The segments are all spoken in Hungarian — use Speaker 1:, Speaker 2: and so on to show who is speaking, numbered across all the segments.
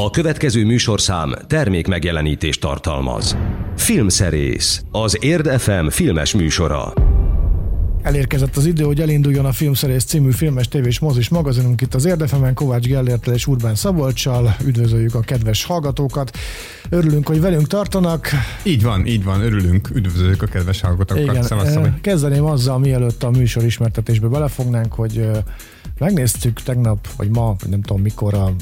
Speaker 1: A következő műsorszám termék megjelenítést tartalmaz. Filmszerész, az Érd FM filmes műsora.
Speaker 2: Elérkezett az idő, hogy elinduljon a Filmszerész című filmes tévés mozis magazinunk itt az Érdefemen Kovács Gellértel és Urbán Szabolcsal. Üdvözöljük a kedves hallgatókat. Örülünk, hogy velünk tartanak.
Speaker 3: Így van, így van, örülünk, üdvözöljük a kedves hallgatókat.
Speaker 2: Igen,
Speaker 3: Szevasz,
Speaker 2: eh, kezdeném azzal, mielőtt a műsor ismertetésbe belefognánk, hogy eh, megnéztük tegnap, vagy ma, vagy nem tudom mikor a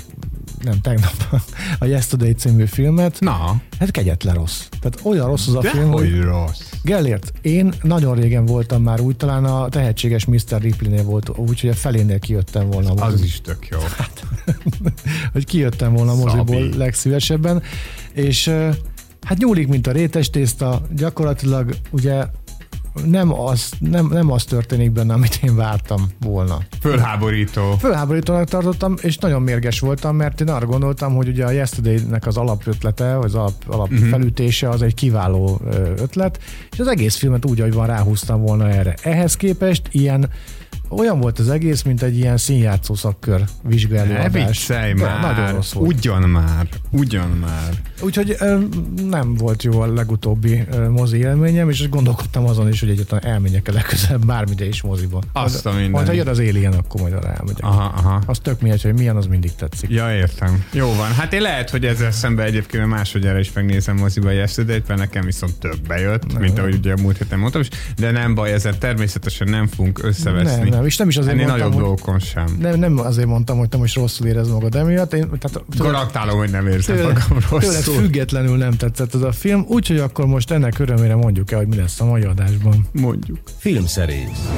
Speaker 2: nem tegnap, a Yesterday című filmet.
Speaker 3: Na.
Speaker 2: Hát kegyetlen rossz. Tehát olyan rossz az a
Speaker 3: De
Speaker 2: film,
Speaker 3: hogy rossz.
Speaker 2: Gellért, én nagyon régen voltam már úgy, talán a tehetséges Mr. Ripley-nél volt, úgyhogy a felénél kijöttem volna.
Speaker 3: Az
Speaker 2: moziból.
Speaker 3: is tök jó.
Speaker 2: hogy kijöttem volna a moziból legszívesebben, és hát nyúlik, mint a rétes tészta, gyakorlatilag ugye nem az, nem, nem az történik benne, amit én vártam volna.
Speaker 3: Fölháborító.
Speaker 2: Fölháborítónak tartottam, és nagyon mérges voltam, mert én arra gondoltam, hogy ugye a Yesterday-nek az alapötlete, az alap, alap uh-huh. felütése az egy kiváló ötlet, és az egész filmet úgy, ahogy van, ráhúztam volna erre. Ehhez képest ilyen olyan volt az egész, mint egy ilyen színjátszó szakkör
Speaker 3: Ne
Speaker 2: vizsgálóadás.
Speaker 3: viccelj már.
Speaker 2: Nagyon rossz volt.
Speaker 3: Ugyan már. Ugyan már.
Speaker 2: Úgyhogy nem volt jó a legutóbbi mozi élményem, és gondolkodtam azon is, hogy egyáltalán elmenjek-e legközelebb bármide is moziba.
Speaker 3: Azt a
Speaker 2: Majd,
Speaker 3: mindenit.
Speaker 2: ha jön az Alien, akkor majd arra elmegyek.
Speaker 3: Aha, aha.
Speaker 2: Az tök mindegy, hogy milyen, az mindig tetszik.
Speaker 3: Ja, értem. Jó van. Hát én lehet, hogy ezzel szemben egyébként másodjára is megnézem moziba a yesterday mert nekem viszont több bejött, mint ahogy ugye a múlt héten mondtam de nem baj, ezzel természetesen nem fogunk összeveszni.
Speaker 2: Nem, nem, és nem is azért
Speaker 3: Ennél
Speaker 2: mondtam,
Speaker 3: nagyobb
Speaker 2: hogy-
Speaker 3: dolgokon sem.
Speaker 2: Nem, nem azért mondtam, hogy te most rosszul érez magad emiatt. Én, tehát tőled,
Speaker 3: Garantálom, hogy nem érzem
Speaker 2: tőled,
Speaker 3: magam
Speaker 2: tőled
Speaker 3: rosszul.
Speaker 2: függetlenül nem tetszett ez a film, úgyhogy akkor most ennek örömére mondjuk el, hogy mi lesz a mai adásban.
Speaker 3: Mondjuk.
Speaker 1: Filmszerész.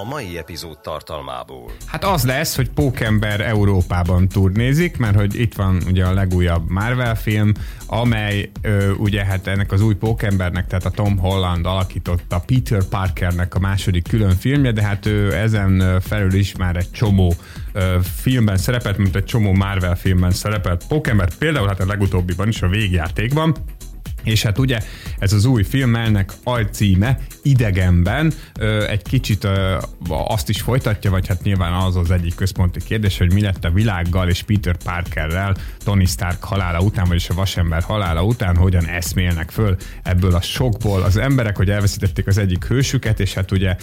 Speaker 1: A mai epizód tartalmából.
Speaker 3: Hát az lesz, hogy Pókember Európában turnézik, mert hogy itt van ugye a legújabb Marvel film, amely ö, ugye hát ennek az új Pókembernek, tehát a Tom Holland alakította Peter Parkernek a második külön filmje, de hát ő ezen felül is már egy csomó ö, filmben szerepelt, mint egy csomó Marvel filmben szerepelt Pókember, például hát a legutóbbiban is a végjátékban, és hát ugye ez az új film, alcíme Idegenben egy kicsit azt is folytatja, vagy hát nyilván az az egyik központi kérdés, hogy mi lett a világgal és Peter Parkerrel Tony Stark halála után, vagyis a vasember halála után, hogyan eszmélnek föl ebből a sokból az emberek, hogy elveszítették az egyik hősüket, és hát ugye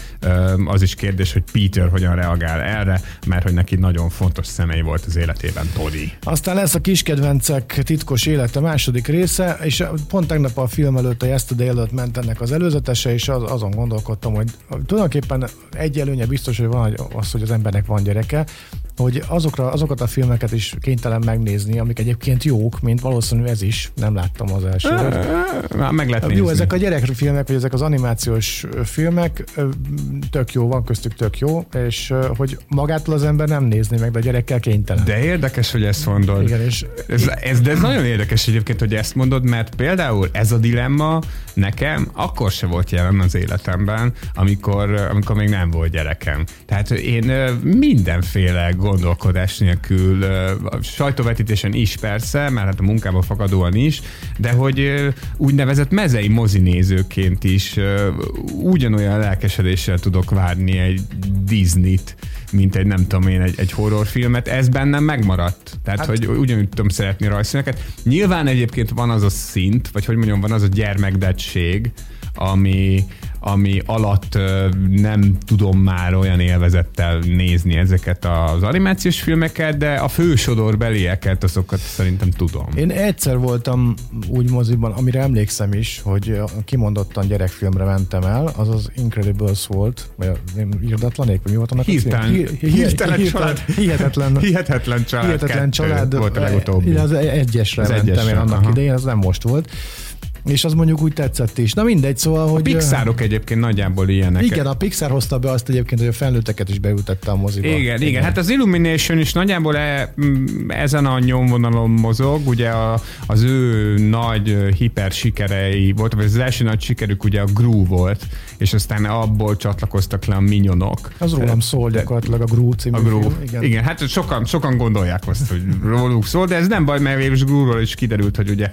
Speaker 3: az is kérdés, hogy Peter hogyan reagál erre, mert hogy neki nagyon fontos személy volt az életében Tony.
Speaker 2: Aztán lesz a kiskedvencek titkos élete második része, és pont tegnap a film előtt, a Yesterday előtt ment ennek az előzetese, és az, azon gondolkodtam, hogy tulajdonképpen egy előnye biztos, hogy van az, hogy az embernek van gyereke, hogy azokra, azokat a filmeket is kénytelen megnézni, amik egyébként jók, mint valószínű ez is, nem láttam az első.
Speaker 3: Már meg lehet
Speaker 2: Jó,
Speaker 3: nézni.
Speaker 2: ezek a gyerekfilmek, vagy ezek az animációs filmek tök jó, van köztük tök jó, és hogy magától az ember nem nézni meg, de a gyerekkel kénytelen.
Speaker 3: De érdekes, hogy ezt mondod.
Speaker 2: Igen, és
Speaker 3: Ez, ez, de ez nagyon érdekes egyébként, hogy ezt mondod, mert például ez a dilemma nekem akkor se volt jelen az életemben, amikor, amikor még nem volt gyerekem. Tehát én mindenféle gondolkodás nélkül, a sajtóvetítésen is persze, mert hát a munkában fakadóan is, de hogy úgynevezett mezei mozinézőként is ugyanolyan lelkesedéssel tudok várni egy Disney-t, mint egy nem tudom én, egy, egy horrorfilmet, ez bennem megmaradt. Tehát, hát, hogy ugyanúgy tudom szeretni rajzfilmeket. Nyilván egyébként van az a szint, vagy hogy mondjam, van az a gyermekdettség, ami, ami alatt nem tudom már olyan élvezettel nézni ezeket az animációs filmeket, de a fősodorbelieket, azokat szerintem tudom.
Speaker 2: Én egyszer voltam úgy moziban, amire emlékszem is, hogy kimondottan gyerekfilmre mentem el, az az Incredibles volt, vagy a írdatlanék, vagy mi volt annak a?
Speaker 3: Hirtelen,
Speaker 2: Hi- hi-
Speaker 3: hirtelen
Speaker 2: hi-
Speaker 3: család.
Speaker 2: Hihetetlen.
Speaker 3: Hihetetlen család.
Speaker 2: Hihetetlen család.
Speaker 3: Volt a legutóbbi.
Speaker 2: Igen, Az egyesre
Speaker 3: Az
Speaker 2: mentem
Speaker 3: egyesre,
Speaker 2: én annak
Speaker 3: aha.
Speaker 2: idején, az nem most volt. És az mondjuk úgy tetszett is. Na mindegy, szóval, hogy...
Speaker 3: Pixárok egyébként nagyjából ilyenek.
Speaker 2: Igen, a Pixar hozta be azt egyébként, hogy a felnőtteket is beültette a moziba.
Speaker 3: Igen, igen, hát az Illumination is nagyjából e, ezen a nyomvonalon mozog, ugye a, az ő nagy hiper sikerei volt, vagy az első nagy sikerük ugye a Gru volt, és aztán abból csatlakoztak le a minyonok.
Speaker 2: Az rólam szól gyakorlatilag a Gru című
Speaker 3: A Gru.
Speaker 2: film.
Speaker 3: Igen. Igen, hát sokan, sokan gondolják azt, hogy róluk szól, de ez nem baj, mert végül is Gru-ról is kiderült, hogy ugye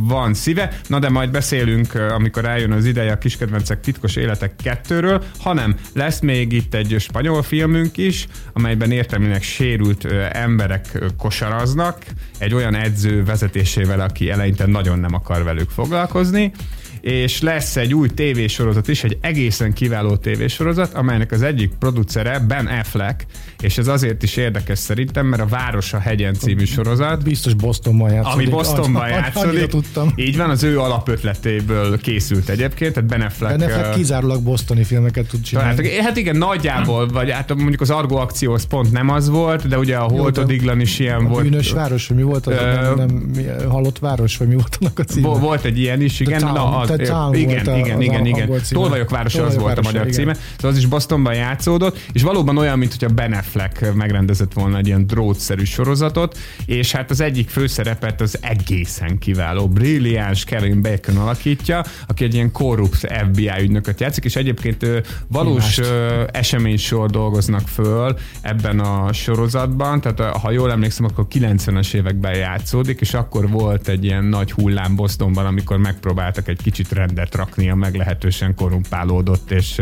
Speaker 3: van szíve. Be, na de majd beszélünk, amikor eljön az ideje a kiskedvencek titkos életek kettőről, hanem lesz még itt egy spanyol filmünk is, amelyben értelmileg sérült emberek kosaraznak, egy olyan edző vezetésével, aki eleinte nagyon nem akar velük foglalkozni, és lesz egy új tévésorozat is, egy egészen kiváló tévésorozat, amelynek az egyik producere Ben Affleck, és ez azért is érdekes szerintem, mert a Város a hegyen című sorozat.
Speaker 2: Biztos Bostonban játszódik.
Speaker 3: Ami Bostonban játszódik.
Speaker 2: tudtam.
Speaker 3: Így van, az ő alapötletéből készült egyébként, tehát Ben Affleck.
Speaker 2: Ben Affleck kizárólag bostoni filmeket tud csinálni.
Speaker 3: Hát, hát igen, nagyjából, vagy hát mondjuk az Argo akció az pont nem az volt, de ugye a Holtodiglan is ilyen
Speaker 2: a
Speaker 3: volt.
Speaker 2: Bűnös város, vagy mi volt az? Uh, nem, nem, halott város, vagy mi volt annak a címe?
Speaker 3: Volt egy ilyen is, igen. Na, az, Igen,
Speaker 2: volt a,
Speaker 3: igen, igen, igen. Tolvajok városa az volt a magyar
Speaker 2: igen.
Speaker 3: címe. Szóval az is Bostonban játszódott, és valóban olyan, mint hogy a Ben Affleck megrendezett volna egy ilyen drótszerű sorozatot, és hát az egyik főszerepet az egészen kiváló, brilliáns Kevin Bacon alakítja, aki egy ilyen korrupt FBI ügynököt játszik, és egyébként valós ö, eseménysor dolgoznak föl ebben a sorozatban, tehát ha jól emlékszem, akkor 90-es években játszódik, és akkor volt egy ilyen nagy hullám Bostonban, amikor megpróbáltak egy kicsit rendet rakni a meglehetősen korrumpálódott, és,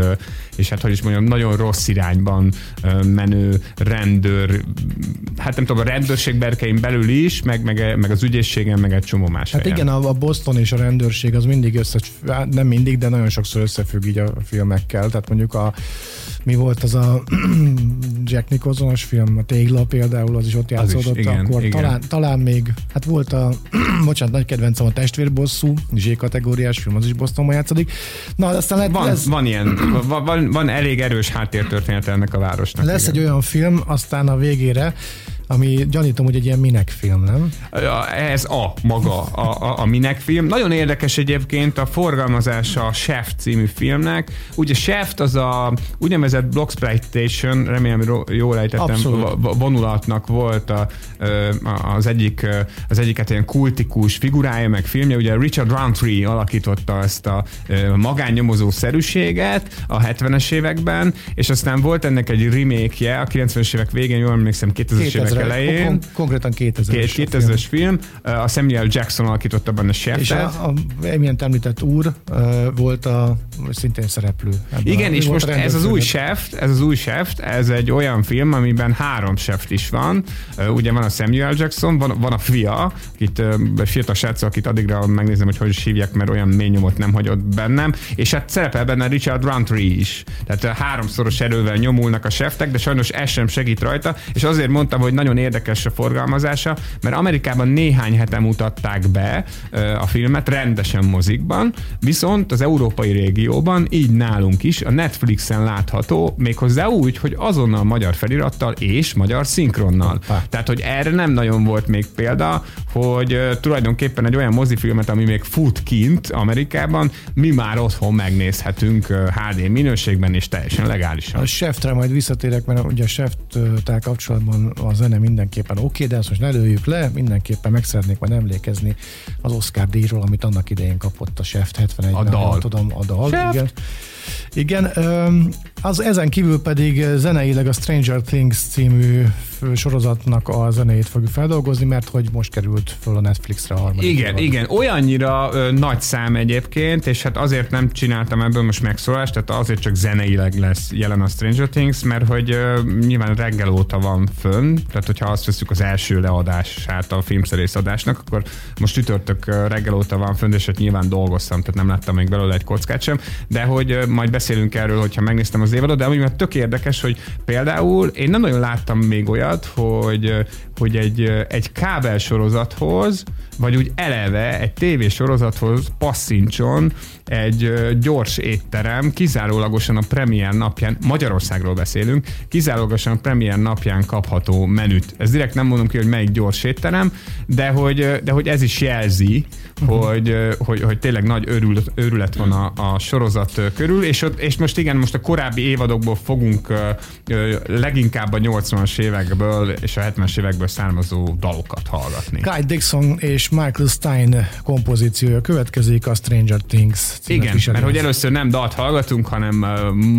Speaker 3: és hát hogy is mondjam, nagyon rossz irányban menő rendőr, hát nem tudom, a rendőrség berkein belül is, meg, meg, meg az ügyészségen, meg egy csomó más
Speaker 2: Hát
Speaker 3: helyen.
Speaker 2: igen, a, a Boston és a rendőrség az mindig össze, hát nem mindig, de nagyon sokszor összefügg így a filmekkel. Tehát mondjuk a, mi volt az a Jack Nicholsonos film, a Tégla például, az is ott játszódott,
Speaker 3: igen,
Speaker 2: akkor
Speaker 3: igen.
Speaker 2: Talán, talán még, hát volt a, bocsánat, nagy kedvencem a Testvérbosszú, Z-kategóriás film, az is Bostonban játszódik. Na, aztán lehet,
Speaker 3: Van,
Speaker 2: ez,
Speaker 3: van ilyen, van, van, van elég erős háttértörténet ennek a városnak.
Speaker 2: lesz
Speaker 3: igen.
Speaker 2: egy olyan film, aztán a végére, ami gyanítom, hogy egy ilyen minek film, nem?
Speaker 3: Ez a maga, a, a, a minek film. Nagyon érdekes egyébként a forgalmazása a Shaft című filmnek. Ugye Shaft az a úgynevezett Bloxploitation, remélem jól ejtettem,
Speaker 2: Abszolút.
Speaker 3: vo- vo- vonulatnak volt a, az egyik, az egyik hát ilyen kultikus figurája, meg filmje. Ugye Richard Roundtree alakította ezt a magánnyomozó szerűséget a 70-es években, és aztán volt ennek egy remake-je a 90-es évek végén, jól emlékszem, 2000-es évek elején.
Speaker 2: kon- konkrétan 2000
Speaker 3: Két- 2000-es film, a Samuel Jackson alakította benne
Speaker 2: És
Speaker 3: Sheftet.
Speaker 2: a, a imént említett úr volt a szintén szereplő. ebben
Speaker 3: Igen,
Speaker 2: a,
Speaker 3: és most ez az új. Shaft, ez az új Shaft, ez egy olyan film, amiben három Shaft is van. Ugye van a Samuel Jackson, van, van a fia, akit, fiatal srác, akit addigra megnézem, hogy hogy is hívják, mert olyan mély nyomot nem hagyott bennem, és hát szerepel benne Richard Roundtree is. Tehát háromszoros erővel nyomulnak a Shaftek, de sajnos ez sem segít rajta, és azért mondtam, hogy nagyon érdekes a forgalmazása, mert Amerikában néhány hete mutatták be a filmet rendesen mozikban, viszont az európai régióban, így nálunk is, a Netflixen látható, méghozzá úgy, hogy azonnal magyar felirattal és magyar szinkronnal.
Speaker 2: Hoppá.
Speaker 3: Tehát, hogy erre nem nagyon volt még példa, hogy tulajdonképpen egy olyan mozifilmet, ami még fut kint Amerikában, mi már otthon megnézhetünk HD minőségben és teljesen legálisan.
Speaker 2: A Cheftre majd visszatérek, mert ugye a Chef-tel kapcsolatban a zene mindenképpen oké, okay, de ezt most ne lőjük le, mindenképpen meg szeretnék majd emlékezni az Oscar díjról, amit annak idején kapott a Chef 71
Speaker 3: A dal.
Speaker 2: tudom, a dal,
Speaker 3: Chef.
Speaker 2: igen. Igen, az ezen kívül pedig zeneileg a Stranger Things című sorozatnak a zenéjét fogjuk feldolgozni, mert hogy most került föl a Netflixre a harmadik
Speaker 3: Igen,
Speaker 2: évad.
Speaker 3: igen, olyannyira ö, nagy szám egyébként, és hát azért nem csináltam ebből most megszólást, tehát azért csak zeneileg lesz jelen a Stranger Things, mert hogy ö, nyilván reggel óta van fönn, tehát hogyha azt veszük az első leadását a filmszerész adásnak, akkor most csütörtök reggel óta van fönn, és hát nyilván dolgoztam, tehát nem láttam még belőle egy kockát sem, de hogy ö, majd beszélünk erről, hogyha megnéztem az évadot, de ami mert tök érdekes, hogy például én nem nagyon láttam még olyat, hogy, hogy egy, egy kábel sorozathoz, vagy úgy eleve egy tévésorozathoz passzincson egy gyors étterem, kizárólagosan a premier napján, Magyarországról beszélünk, kizárólagosan a premier napján kapható menüt. Ez direkt nem mondom ki, hogy melyik gyors étterem, de hogy, de hogy ez is jelzi, uh-huh. hogy, hogy, hogy tényleg nagy örület, örület van a, a sorozat körül, és, ott, és most igen, most a korábbi évadokból fogunk leginkább a 80-as évekből és a 70-es évekből filmekből származó dalokat hallgatni.
Speaker 2: Kai Dixon és Michael Stein kompozíciója következik a Stranger Things
Speaker 3: Igen, mert hogy először nem dalt hallgatunk, hanem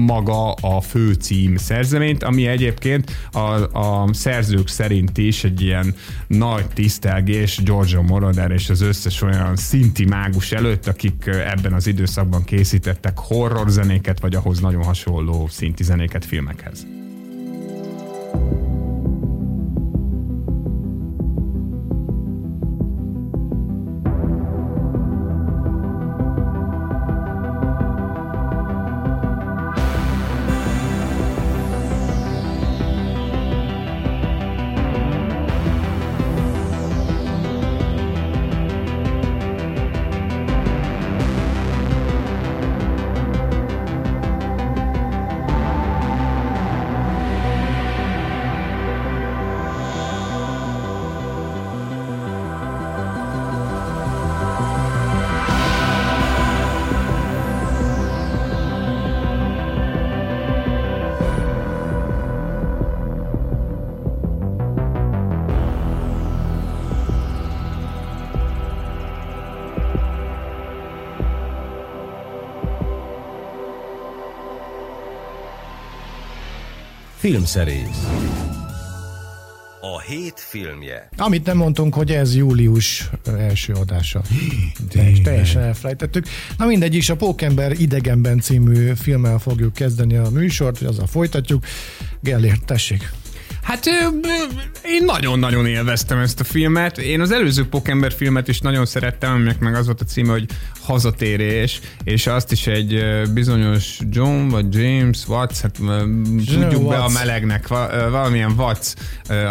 Speaker 3: maga a fő cím szerzeményt, ami egyébként a, a szerzők szerint is egy ilyen nagy tisztelgés Georgia Moroder és az összes olyan szinti mágus előtt, akik ebben az időszakban készítettek horror zenéket, vagy ahhoz nagyon hasonló szinti zenéket filmekhez.
Speaker 1: Filmszerész A hét filmje
Speaker 2: Amit nem mondtunk, hogy ez július első adása. Teljes, teljesen elfelejtettük. Na mindegy is, a Pókember idegenben című filmmel fogjuk kezdeni a műsort, hogy azzal folytatjuk. Gellért, tessék!
Speaker 3: Hát én nagyon-nagyon élveztem ezt a filmet. Én az előző Pokember filmet is nagyon szerettem, aminek meg az volt a címe, hogy Hazatérés, és azt is egy bizonyos John vagy James Watts, hát tudjuk Watts. be a melegnek, valamilyen Watts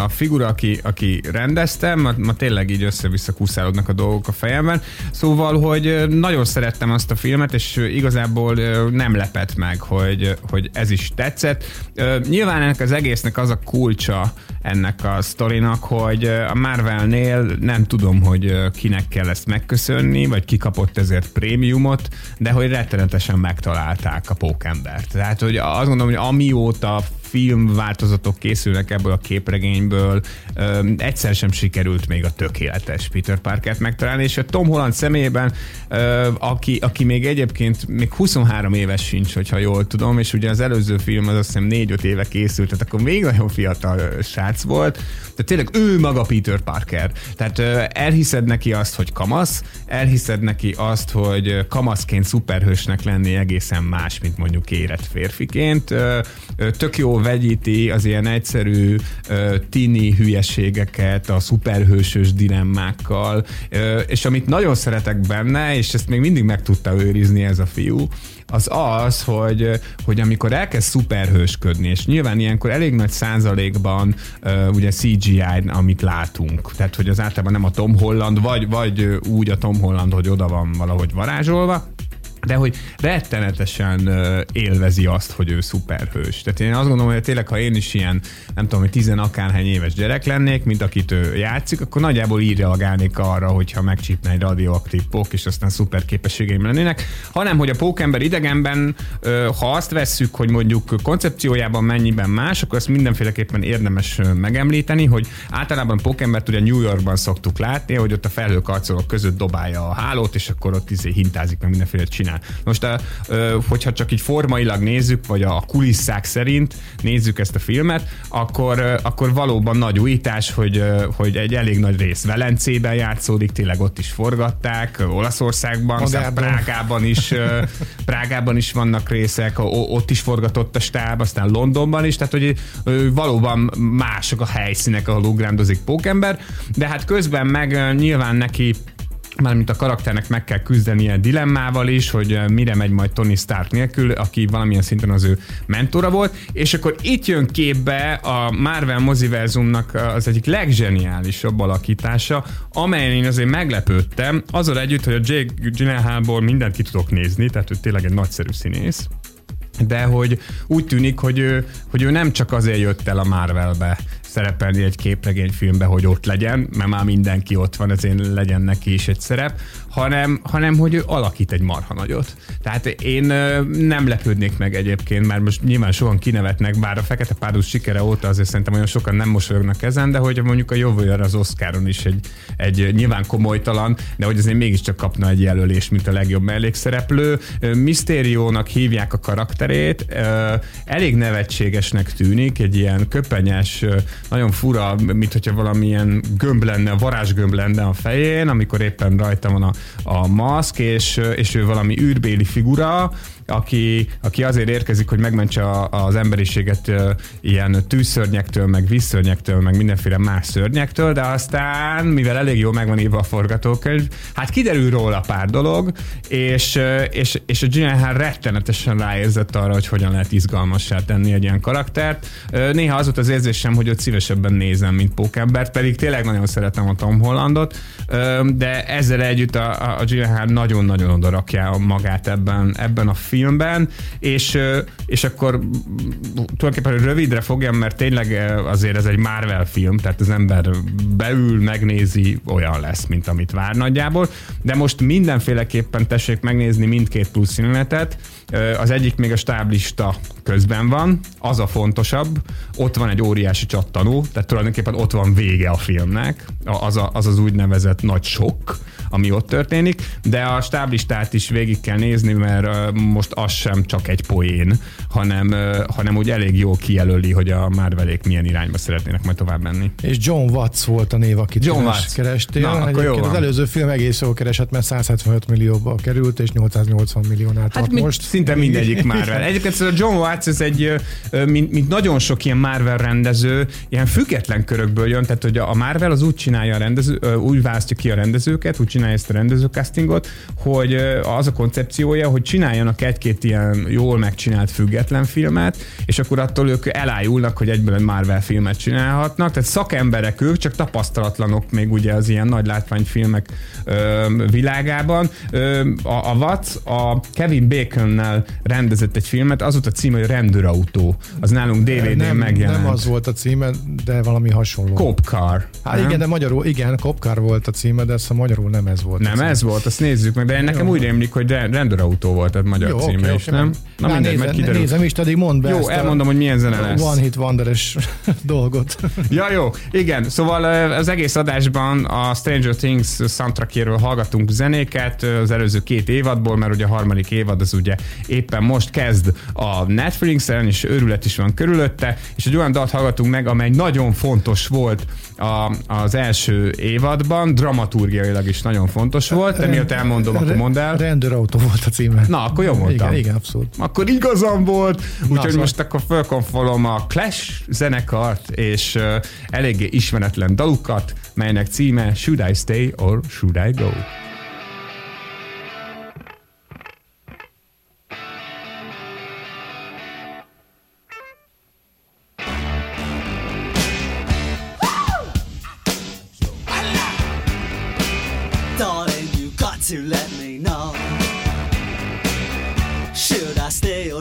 Speaker 3: a figura, aki, aki rendezte, ma, ma tényleg így össze-vissza kuszálódnak a dolgok a fejemben. Szóval, hogy nagyon szerettem azt a filmet, és igazából nem lepett meg, hogy, hogy ez is tetszett. Nyilván ennek az egésznek az a kulcs, kulcsa ennek a sztorinak, hogy a Marvelnél nem tudom, hogy kinek kell ezt megköszönni, vagy ki kapott ezért prémiumot, de hogy rettenetesen megtalálták a pókembert. Tehát, hogy azt gondolom, hogy amióta filmváltozatok készülnek ebből a képregényből, ö, egyszer sem sikerült még a tökéletes Peter Parkert megtalálni, és a Tom Holland személyében, ö, aki, aki még egyébként még 23 éves sincs, hogyha jól tudom, és ugye az előző film az azt hiszem 4-5 éve készült, tehát akkor még nagyon fiatal srác volt, de tényleg ő maga Peter Parker. Tehát ö, elhiszed neki azt, hogy kamasz, elhiszed neki azt, hogy kamaszként szuperhősnek lenni egészen más, mint mondjuk érett férfiként. Ö, tök jó vegyíti az ilyen egyszerű tini hülyeségeket a szuperhősös dilemmákkal, és amit nagyon szeretek benne, és ezt még mindig meg tudta őrizni ez a fiú, az az, hogy, hogy amikor elkezd szuperhősködni, és nyilván ilyenkor elég nagy százalékban uh, ugye CGI, amit látunk, tehát hogy az általában nem a Tom Holland, vagy, vagy úgy a Tom Holland, hogy oda van valahogy varázsolva, de hogy rettenetesen élvezi azt, hogy ő szuperhős. Tehát én azt gondolom, hogy tényleg, ha én is ilyen, nem tudom, hogy tizen akárhány éves gyerek lennék, mint akit ő játszik, akkor nagyjából így reagálnék arra, hogyha megcsípne egy radioaktív pók, és aztán szuper képességeim lennének, hanem hogy a pókember idegenben, ha azt vesszük, hogy mondjuk koncepciójában mennyiben más, akkor azt mindenféleképpen érdemes megemlíteni, hogy általában pókembert ugye New Yorkban szoktuk látni, hogy ott a felhőkarcolók között dobálja a hálót, és akkor ott izé hintázik, meg mindenféle csinál csinál. Most, a, hogyha csak így formailag nézzük, vagy a kulisszák szerint nézzük ezt a filmet, akkor, akkor valóban nagy újítás, hogy, hogy egy elég nagy rész Velencében játszódik, tényleg ott is forgatták, Olaszországban, Prágában is, Prágában is vannak részek, ott is forgatott a stáb, aztán Londonban is, tehát hogy valóban mások a helyszínek, ahol ugrándozik Pókember, de hát közben meg nyilván neki mármint a karakternek meg kell küzdenie dilemmával is, hogy mire megy majd Tony Stark nélkül, aki valamilyen szinten az ő mentora volt, és akkor itt jön képbe a Marvel moziverzumnak az egyik legzseniálisabb alakítása, amelyen én azért meglepődtem, azzal együtt, hogy a Jake Gyllenhaalból mindent ki tudok nézni, tehát ő tényleg egy nagyszerű színész, de hogy úgy tűnik, hogy ő, hogy ő nem csak azért jött el a Marvelbe szerepelni egy képregényfilmbe, hogy ott legyen, mert már mindenki ott van, ezért legyen neki is egy szerep, hanem, hanem hogy ő alakít egy marha nagyot. Tehát én nem lepődnék meg egyébként, mert most nyilván sokan kinevetnek, bár a Fekete Párduc sikere óta azért szerintem olyan sokan nem mosolyognak ezen, de hogy mondjuk a jövőre az Oscaron is egy, egy nyilván komolytalan, de hogy azért mégiscsak kapna egy jelölés, mint a legjobb mellékszereplő. Mysteriónak hívják a karakterét, elég nevetségesnek tűnik, egy ilyen köpenyes, nagyon fura, mint hogyha valamilyen gömb lenne, varázsgömb lenne a fején, amikor éppen rajta van a, a maszk, és, és ő valami űrbéli figura, aki, aki azért érkezik, hogy megmentse a, az emberiséget ilyen tűzszörnyektől, meg vízszörnyektől, meg mindenféle más szörnyektől, de aztán, mivel elég jól megvan írva a forgatókönyv, hát kiderül róla pár dolog, és, és, és a Gyllenhaal rettenetesen ráérzett arra, hogy hogyan lehet izgalmassá tenni egy ilyen karaktert. Néha az volt az érzésem, hogy őt szívesebben nézem, mint Pókembert, pedig tényleg nagyon szeretem a Tom Hollandot, de ezzel együtt a, a Gyllenhaal nagyon-nagyon odarakja magát ebben, ebben a filmben, filmben, és, és akkor tulajdonképpen rövidre fogjam, mert tényleg azért ez egy Marvel film, tehát az ember beül, megnézi, olyan lesz, mint amit vár nagyjából, de most mindenféleképpen tessék megnézni mindkét plusz színetet, az egyik még a stáblista közben van, az a fontosabb, ott van egy óriási csattanó, tehát tulajdonképpen ott van vége a filmnek, az a, az, az úgynevezett nagy sok, ami ott történik, de a stáblistát is végig kell nézni, mert most az sem csak egy poén, hanem, hanem úgy elég jól kijelöli, hogy a Marvelék milyen irányba szeretnének majd tovább menni.
Speaker 2: És John Watts volt a név, akit John Watts. kerestél. Na, akkor jó az előző film egész jól keresett, mert 175 millióba került, és 880 milliónál hát most.
Speaker 3: Szinte mindegyik Marvel. Egyébként a John Watts ez egy, mint, mint nagyon sok ilyen Marvel rendező, ilyen független körökből jön, tehát hogy a Marvel az úgy csinálja a rendező, úgy választja ki a rendezőket, úgy csinálja ezt a rendezőkasztingot, hogy az a koncepciója, hogy csináljanak egy-két ilyen jól megcsinált független filmet, és akkor attól ők elájulnak, hogy egyből egy Marvel filmet csinálhatnak, tehát szakemberek ők, csak tapasztalatlanok még ugye az ilyen nagy látványfilmek ö, világában. Ö, a, a Watts a Kevin Baconnel rendezett egy filmet, az volt a címe, hogy Rendőrautó. Az nálunk DVD-n megjelent.
Speaker 2: Nem az volt a címe, de valami hasonló.
Speaker 3: Cop Car.
Speaker 2: Hát igen, de magyarul, igen, Cop Car volt a címe, de ezt a magyarul nem ez volt.
Speaker 3: Nem ez volt, azt nézzük meg, de nekem Jó. úgy rémlik, hogy rendőrautó volt a magyar Jó, címe okay, is, okay, nem?
Speaker 2: Na, Na mindegy, nézem, kiderül. Nézem is, addig mondd be
Speaker 3: Jó, elmondom, hogy milyen zene lesz.
Speaker 2: One Hit Wonderes dolgot.
Speaker 3: ja, jó, igen, szóval az egész adásban a Stranger Things soundtrackéről hallgatunk zenéket az előző két évadból, mert ugye a harmadik évad az ugye éppen most kezd a Netflixen, és őrület is van körülötte, és egy olyan dalt hallgatunk meg, amely nagyon fontos volt a, az első évadban, dramaturgiailag is nagyon fontos volt, de miatt elmondom, akkor mondd el.
Speaker 2: Rendőrautó volt a címe.
Speaker 3: Na, akkor jó mondtam.
Speaker 2: Igen, igen abszolút.
Speaker 3: Akkor igazam volt, úgyhogy szóval... most akkor fölkonfolom a Clash zenekart, és uh, eléggé ismeretlen dalukat, melynek címe Should I Stay or Should I Go?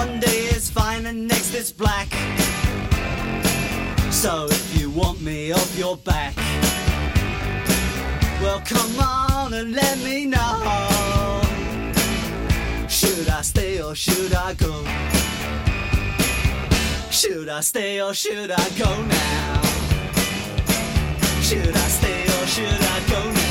Speaker 3: One day is fine and next is black. So if you want me off your back, well come on and let me know. Should I stay or should I go? Should I stay or should I go now? Should I stay or should I go now?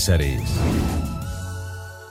Speaker 1: Filmszerész.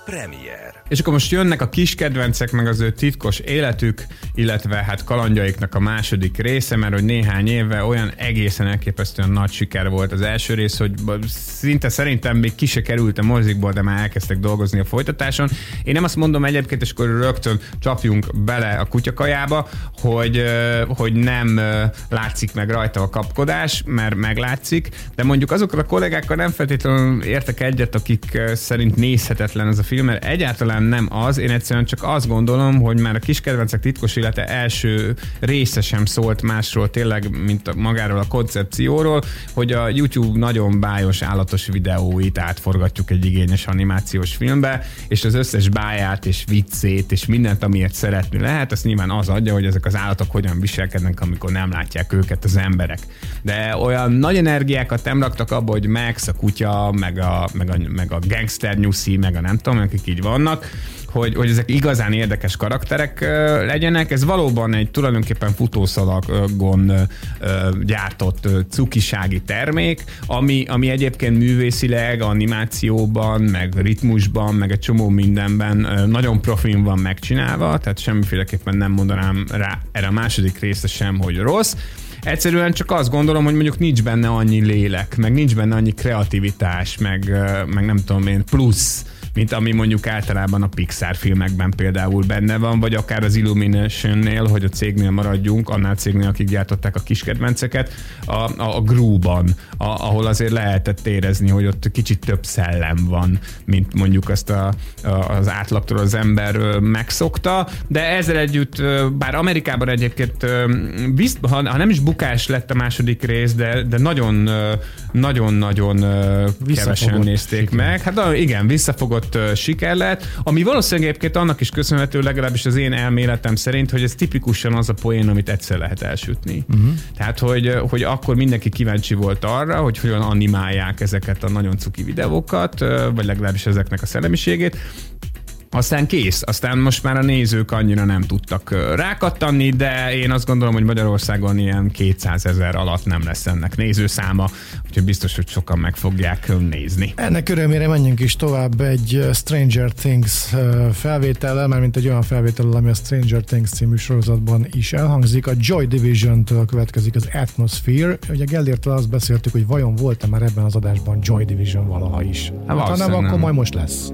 Speaker 1: Premier.
Speaker 3: És akkor most jönnek a kis kedvencek, meg az ő titkos életük, illetve hát kalandjaiknak a második része, mert hogy néhány éve olyan egészen elképesztően nagy siker volt az első rész, hogy szinte szerintem még ki se került a mozikból, de már elkezdtek dolgozni a folytatáson. Én nem azt mondom egyébként, és akkor rögtön csapjunk bele a kutyakajába, hogy, hogy nem látszik meg rajta a kapkodás, mert meglátszik, de mondjuk azokkal a kollégákkal nem feltétlenül értek egyet, akik szerint nézhetetlen ez a film, mert egyáltalán nem az, én egyszerűen csak azt gondolom, hogy már a kis kedvencek titkos élete első része sem szólt másról tényleg, mint magáról a koncepcióról, hogy a YouTube nagyon bájos állatos videóit átforgatjuk egy igényes animációs filmbe, és az összes báját és viccét és mindent, amiért szeretni lehet, azt nyilván az adja, hogy ezek az állatok hogyan viselkednek, amikor nem látják őket az emberek. De olyan nagy energiákat nem raktak abba, hogy Max, a kutya, meg a, meg a, meg a gangster nyuszi, meg a nem tudom, akik így vannak, hogy, hogy ezek igazán érdekes karakterek legyenek. Ez valóban egy tulajdonképpen futószalagon gyártott cukisági termék, ami, ami egyébként művészileg, animációban, meg ritmusban, meg egy csomó mindenben nagyon profin van megcsinálva, tehát semmiféleképpen nem mondanám rá erre a második része sem, hogy rossz. Egyszerűen csak azt gondolom, hogy mondjuk nincs benne annyi lélek, meg nincs benne annyi kreativitás, meg, meg nem tudom én, plusz mint ami mondjuk általában a Pixar filmekben például benne van, vagy akár az Illumination-nél, hogy a cégnél maradjunk, annál cégnél, akik gyártották a kiskedvenceket, a, a, a Gru-ban, a, ahol azért lehetett érezni, hogy ott kicsit több szellem van, mint mondjuk azt a, a, az átlagtól az ember megszokta, de ezzel együtt, bár Amerikában egyébként, bizt, ha, ha nem is bukás lett a második rész, de, de nagyon nagyon-nagyon kevesen nézték
Speaker 2: siker.
Speaker 3: meg. Hát igen, visszafogott ö, siker lett, ami valószínűleg egyébként annak is köszönhető, legalábbis az én elméletem szerint, hogy ez tipikusan az a poén, amit egyszer lehet elsütni. Uh-huh. Tehát, hogy, hogy akkor mindenki kíváncsi volt arra, hogy hogyan animálják ezeket a nagyon cuki videókat, vagy legalábbis ezeknek a szellemiségét, aztán kész, aztán most már a nézők annyira nem tudtak rákattanni, de én azt gondolom, hogy Magyarországon ilyen 200 ezer alatt nem lesz ennek nézőszáma, úgyhogy biztos, hogy sokan meg fogják nézni.
Speaker 2: Ennek örömére menjünk is tovább egy Stranger Things felvétellel, mert mint egy olyan felvétellel, ami a Stranger Things című sorozatban is elhangzik. A Joy Division-től következik az Atmosphere. Ugye Gellértől azt beszéltük, hogy vajon volt-e már ebben az adásban Joy Division valaha is. Hát, ha nem, akkor majd most lesz.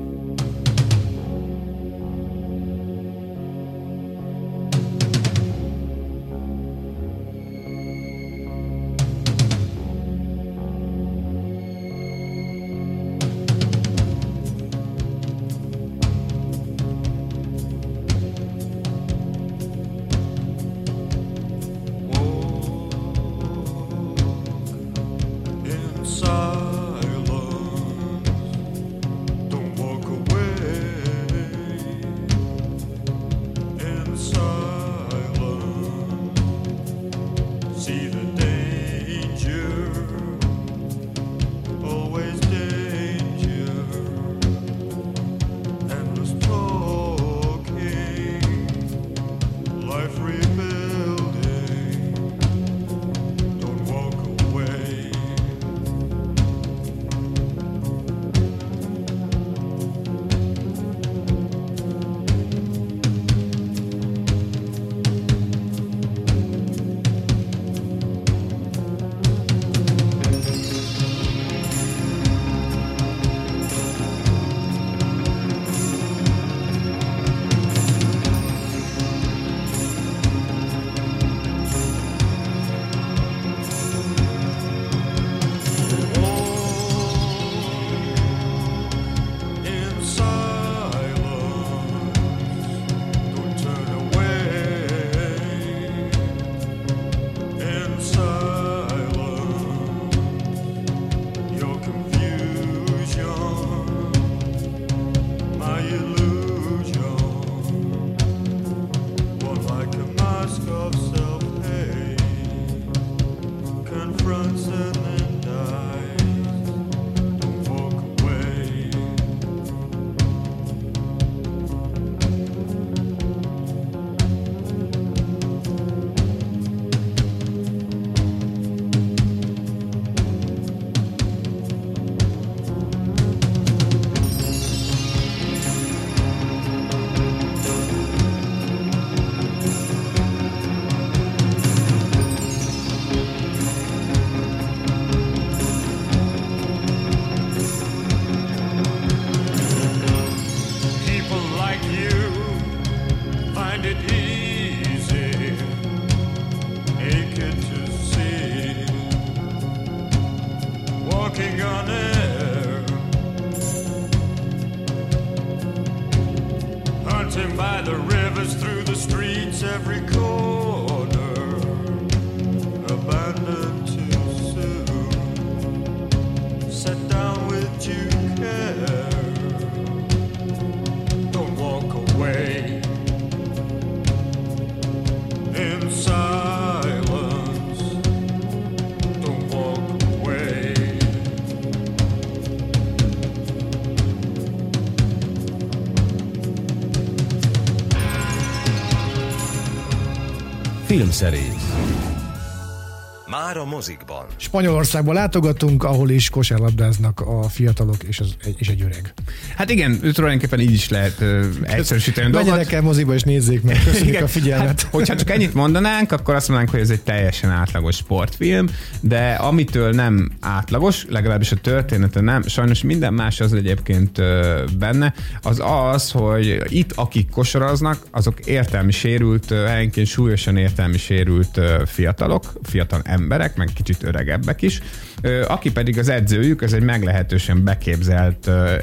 Speaker 1: Filmszerész. Már a mozikban.
Speaker 2: Spanyolországba látogatunk, ahol is kosárlabdáznak a fiatalok és, az, és egy öreg.
Speaker 3: Hát igen, tulajdonképpen így is lehet ö, egyszerűsíteni a dolgot.
Speaker 2: Menjenek el moziba és nézzék meg. Köszönjük
Speaker 3: Igen,
Speaker 2: a figyelmet.
Speaker 3: Hát, hogyha csak ennyit mondanánk, akkor azt mondanánk, hogy ez egy teljesen átlagos sportfilm, de amitől nem átlagos, legalábbis a története nem, sajnos minden más az egyébként ö, benne, az az, hogy itt akik kosaraznak, azok értelmi sérült, ö, helyenként súlyosan értelmi sérült ö, fiatalok, fiatal emberek, meg kicsit öregebbek is, aki pedig az edzőjük, ez egy meglehetősen beképzelt ö,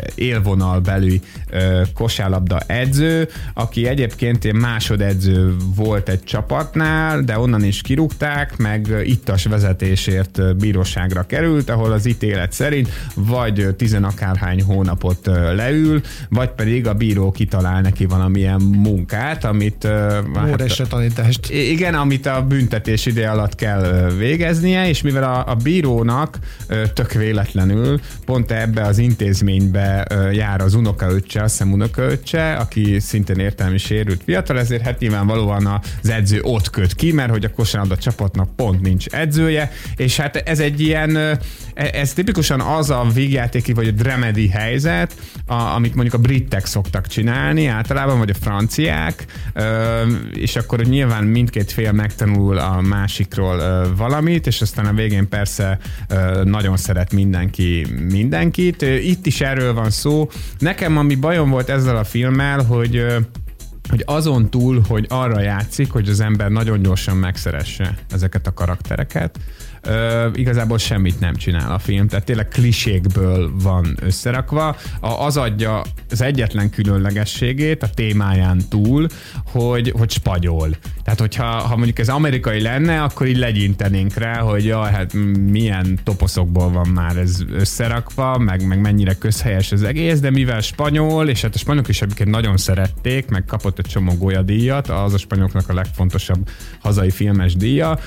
Speaker 3: élvonal belüli ö, kosárlabda edző, aki egyébként ilyen másodedző volt egy csapatnál, de onnan is kirúgták, meg ittas vezetésért bíróságra került, ahol az ítélet szerint vagy tizenakárhány hónapot leül, vagy pedig a bíró kitalál neki valamilyen munkát, amit... ö,
Speaker 2: Móresse tanítást.
Speaker 3: Igen, amit a büntetés ideje alatt kell végeznie, és mivel a, a bírónak tök véletlenül pont ebbe az intézménybe jár az unokaöccse, azt hiszem unokaöccse, aki szintén értelmi sérült fiatal, ezért hát nyilvánvalóan az edző ott köt ki, mert hogy a kosárlabda csapatnak pont nincs edzője, és hát ez egy ilyen, e- ez tipikusan az a vígjátéki vagy a dramedy helyzet, a, amit mondjuk a britek szoktak csinálni általában, vagy a franciák, és akkor nyilván mindkét fél megtanul a másikról valamit, és aztán a végén persze nagyon szeret mindenki mindenkit. Itt is erről van szó. Nekem ami bajom volt ezzel a filmmel, hogy hogy azon túl, hogy arra játszik, hogy az ember nagyon gyorsan megszeresse ezeket a karaktereket, ö, igazából semmit nem csinál a film, tehát tényleg klisékből van összerakva. A, az adja az egyetlen különlegességét a témáján túl, hogy, hogy spagyol. Tehát, hogyha ha mondjuk ez amerikai lenne, akkor így legyintenénk rá, hogy jaj, hát milyen toposzokból van már ez összerakva, meg, meg mennyire közhelyes az egész, de mivel spanyol, és hát a spanyolok is egyébként nagyon szerették, meg kapott egy csomó gólyadíjat, az a spanyoloknak a legfontosabb hazai filmes díja,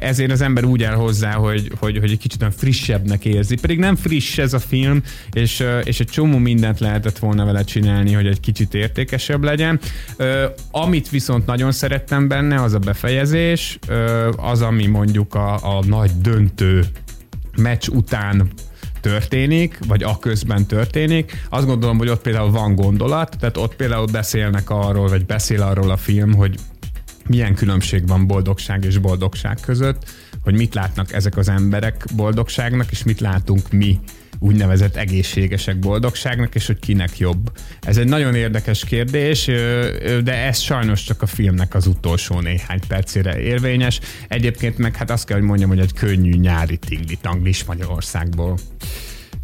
Speaker 3: ezért az ember úgy áll hozzá, hogy, hogy, hogy egy kicsit olyan frissebbnek érzi. Pedig nem friss ez a film, és, és egy csomó mindent lehetett volna vele csinálni, hogy egy kicsit értékesebb legyen. Amit viszont nagyon szerettem benne, az a befejezés, az, ami mondjuk a, a nagy döntő meccs után történik, vagy a közben történik. Azt gondolom, hogy ott például van gondolat, tehát ott például beszélnek arról, vagy beszél arról a film, hogy milyen különbség van boldogság és boldogság között, hogy mit látnak ezek az emberek boldogságnak, és mit látunk mi úgynevezett egészségesek boldogságnak, és hogy kinek jobb. Ez egy nagyon érdekes kérdés, de ez sajnos csak a filmnek az utolsó néhány percére érvényes. Egyébként meg hát azt kell, hogy mondjam, hogy egy könnyű nyári tingli-tanglis Magyarországból.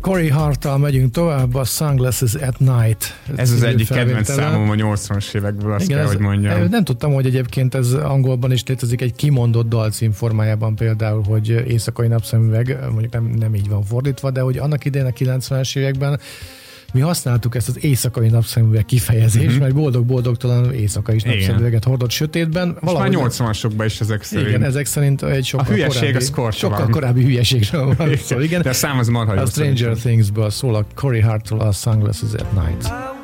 Speaker 2: Corey Harttal megyünk tovább, a Sunglasses at Night.
Speaker 3: Ez az egyik kedvenc számom a 80-as évekből, azt
Speaker 2: Igen,
Speaker 3: kell,
Speaker 2: ez,
Speaker 3: hogy mondjam.
Speaker 2: Nem tudtam, hogy egyébként ez angolban is létezik egy kimondott dalcím formájában például, hogy éjszakai napszemüveg, mondjuk nem, nem így van fordítva, de hogy annak idején a 90-es években mi használtuk ezt az éjszakai napszemüveg kifejezést, mm-hmm. mert boldog-boldogtalan éjszakai is.
Speaker 3: Igen.
Speaker 2: napszemüveget hordott sötétben.
Speaker 3: És már 80-asokban is ezek szerint.
Speaker 2: Igen, ezek szerint egy sokkal
Speaker 3: A hülyeség
Speaker 2: korábbi,
Speaker 3: az kortalan.
Speaker 2: sokkal korábbi hülyeségről van szó. Igen.
Speaker 3: De a szám az marha
Speaker 2: A Stranger. Things-ből szól a Corey Hartól a Sunglasses at Night.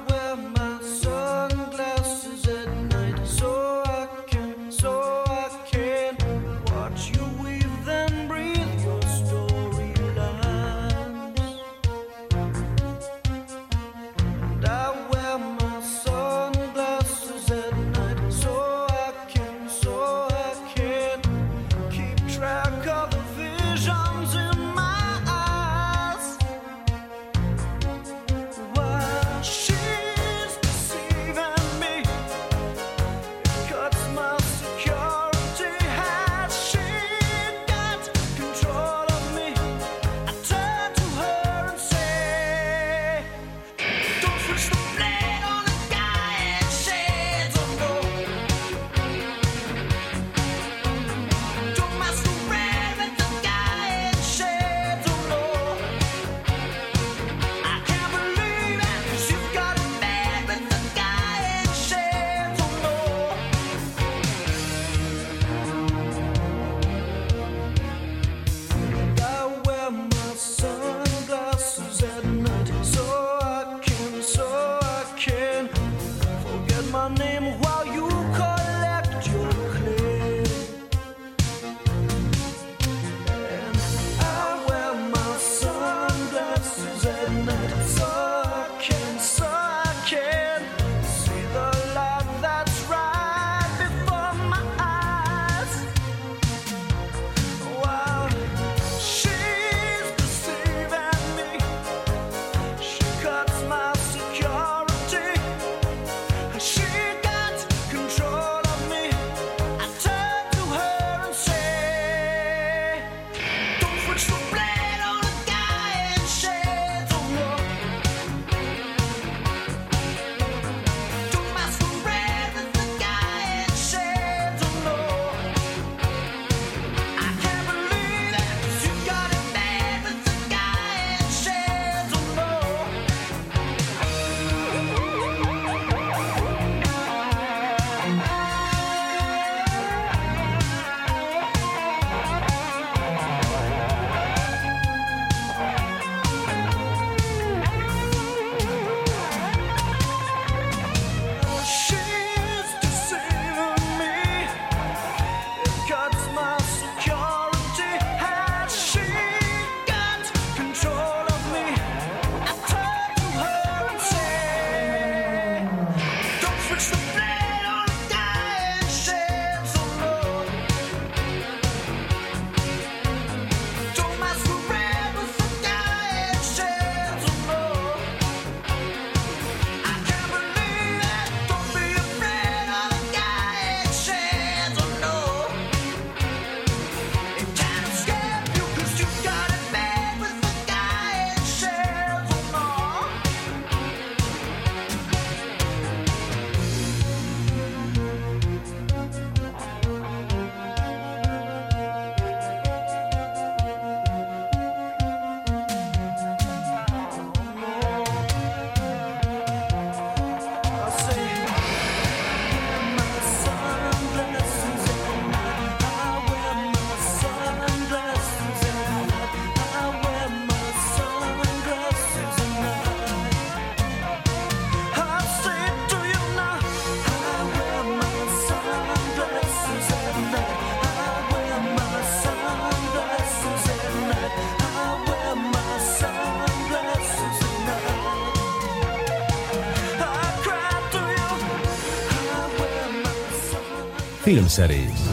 Speaker 1: Filmszerész